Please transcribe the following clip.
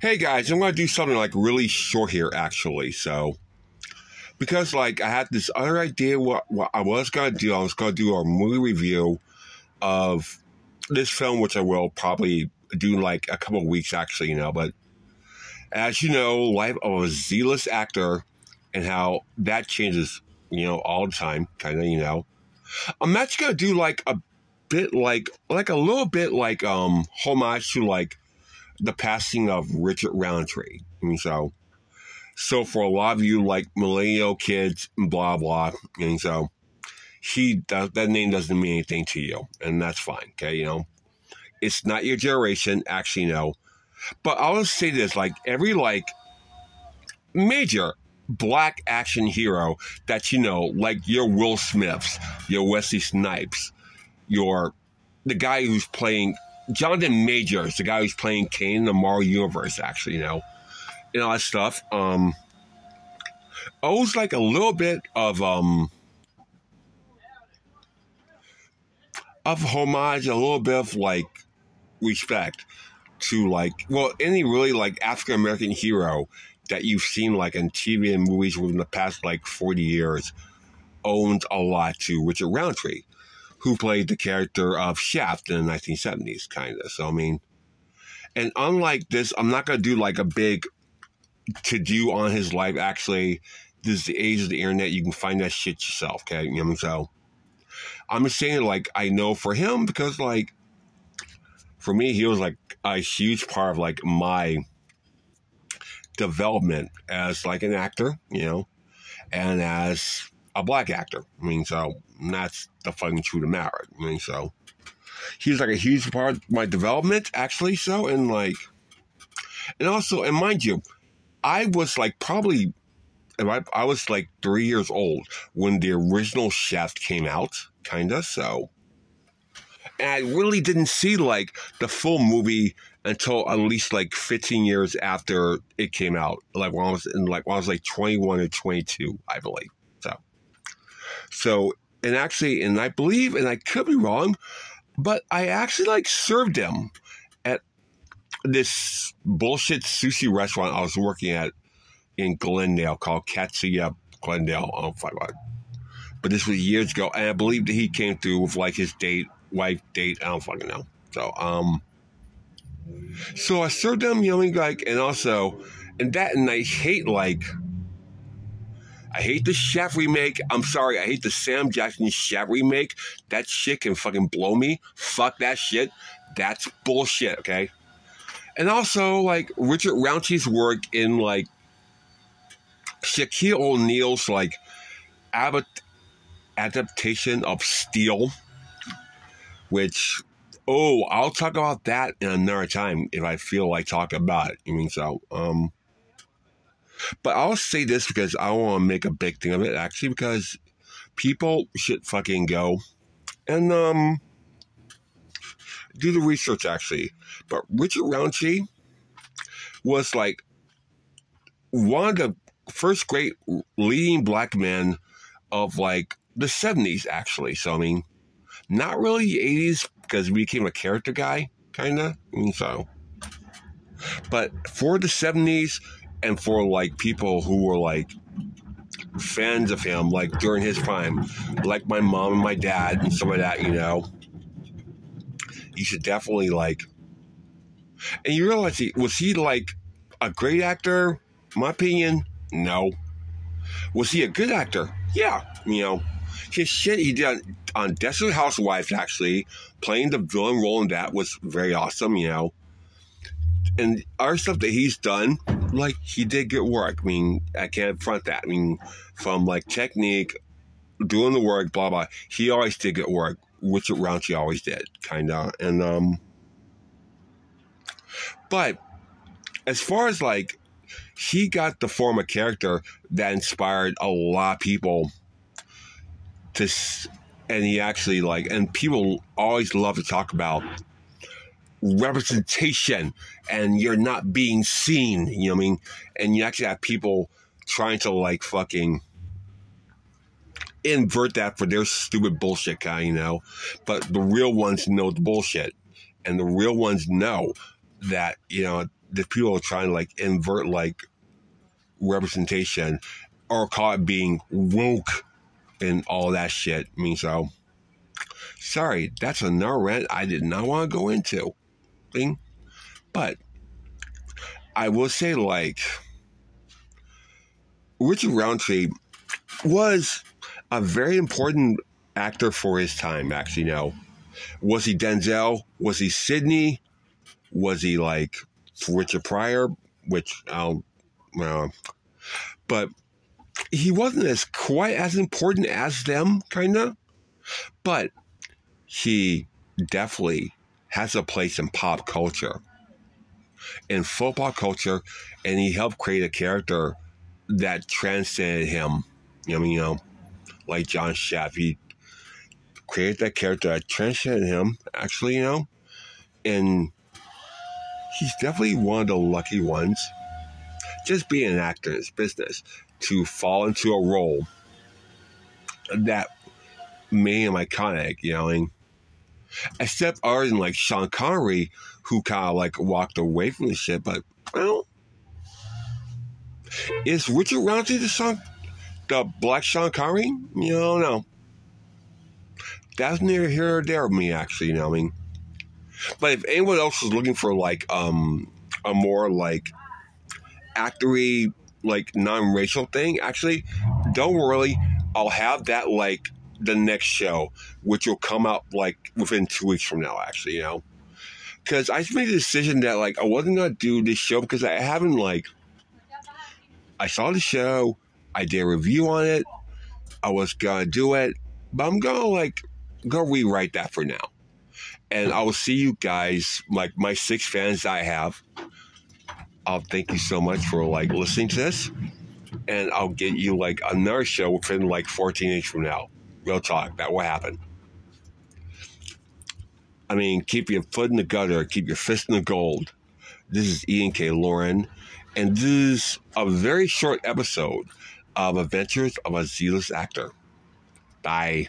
Hey guys, I'm gonna do something like really short here, actually. So, because like I had this other idea what what I was gonna do, I was gonna do a movie review of this film, which I will probably do like a couple weeks actually, you know. But as you know, life of a zealous actor and how that changes, you know, all the time, kind of, you know. I'm actually gonna do like a bit like like a little bit like um homage to like the passing of Richard Roundtree. Mean, so so for a lot of you like millennial kids, blah blah, and so he does, that name doesn't mean anything to you, and that's fine. Okay, you know, it's not your generation, actually, no. But I'll just say this: like every like major black action hero that you know, like your Will Smiths, your Wesley Snipes, your the guy who's playing Jonathan Majors, the guy who's playing Kang in the Marvel Universe, actually, you know, and all that stuff. Um, owes like a little bit of um of homage, a little bit of like respect to like well any really like African American hero that you've seen like in TV and movies within the past like forty years owns a lot to Richard Roundtree who played the character of Shaft in the 1970s, kind of. So, I mean, and unlike this, I'm not going to do like a big to do on his life. Actually, this is the age of the internet. You can find that shit yourself, okay? You know what I mean? So, I'm just saying, like, I know for him because, like, for me, he was like a huge part of like my development as like an actor, you know, and as a black actor. I mean, so that's the fucking truth of matter. I mean, so he's like a huge part of my development, actually. So, and like, and also, and mind you, I was like probably, I, I was like three years old when the original Shaft came out, kinda. So, and I really didn't see like the full movie until at least like 15 years after it came out. Like when I was in like when I was like 21 or 22, I believe. So, and actually, and I believe, and I could be wrong, but I actually like served them at this bullshit sushi restaurant I was working at in Glendale called Katsuya Glendale. Fucking know But this was years ago, and I believe that he came through with like his date, wife date. I don't fucking know. So, um, so I served them, know, like, and also, and that, and I hate like I hate the Shaft remake. I'm sorry. I hate the Sam Jackson Shaft remake. That shit can fucking blow me. Fuck that shit. That's bullshit, okay? And also, like, Richard Roundtree's work in, like, Shaquille O'Neal's, like, ab- adaptation of Steel, which, oh, I'll talk about that in another time if I feel like talking about it. I mean, so, um, but I'll say this because I want to make a big thing of it, actually, because people should fucking go and um do the research, actually. But Richard Roundtree was like one of the first great leading black men of like the 70s, actually. So, I mean, not really the 80s because he became a character guy, kind of. I mean, so. But for the 70s, and for like people who were like fans of him, like during his prime, like my mom and my dad and some of that, you know, you should definitely like. And you realize he was he like a great actor? My opinion, no. Was he a good actor? Yeah, you know, his shit he did on Desperate Housewives actually playing the villain role in that was very awesome. You know, and our stuff that he's done, like he did good work. I mean, I can't front that. I mean, from like technique, doing the work, blah blah. He always did good work. Richard Roundtree always did, kind of. And um, but as far as like, he got the form of character that inspired a lot of people to, and he actually like, and people always love to talk about representation and you're not being seen, you know what I mean? And you actually have people trying to like fucking invert that for their stupid bullshit guy, you know. But the real ones know the bullshit. And the real ones know that, you know, the people are trying to like invert like representation or call it being woke and all that shit. I mean, so sorry, that's another rant I did not want to go into. Thing, but I will say, like, Richard Roundtree was a very important actor for his time, actually. Now, was he Denzel? Was he Sidney? Was he like Richard Pryor? Which, I'll, well, but he wasn't as quite as important as them, kind of. But he definitely has a place in pop culture, in football culture, and he helped create a character that transcended him. I mean, you know, like John Shaft, he created that character that transcended him, actually, you know, and he's definitely one of the lucky ones. Just being an actor in his business to fall into a role that made him iconic, you know, and except than like Sean Connery, who kind of like walked away from the shit, but well, is Richard Roundtree the Sean, the Black Sean Connery? You know, no. That's neither here or there with me, actually. You know, I mean, but if anyone else is looking for like um a more like actory like non-racial thing, actually, don't worry. I'll have that like the next show, which will come out like within two weeks from now. Actually, you know, because I just made a decision that like I wasn't gonna do this show because I haven't like I saw the show, I did a review on it, I was gonna do it, but I'm gonna like go rewrite that for now. And I will see you guys, like my six fans I have. I'll thank you so much for like listening to this. And I'll get you like another show within like 14 days from now. Real talk. That will happen. I mean, keep your foot in the gutter, keep your fist in the gold. This is Ian K. Lauren, and this is a very short episode of Adventures of a Zealous Actor. Bye.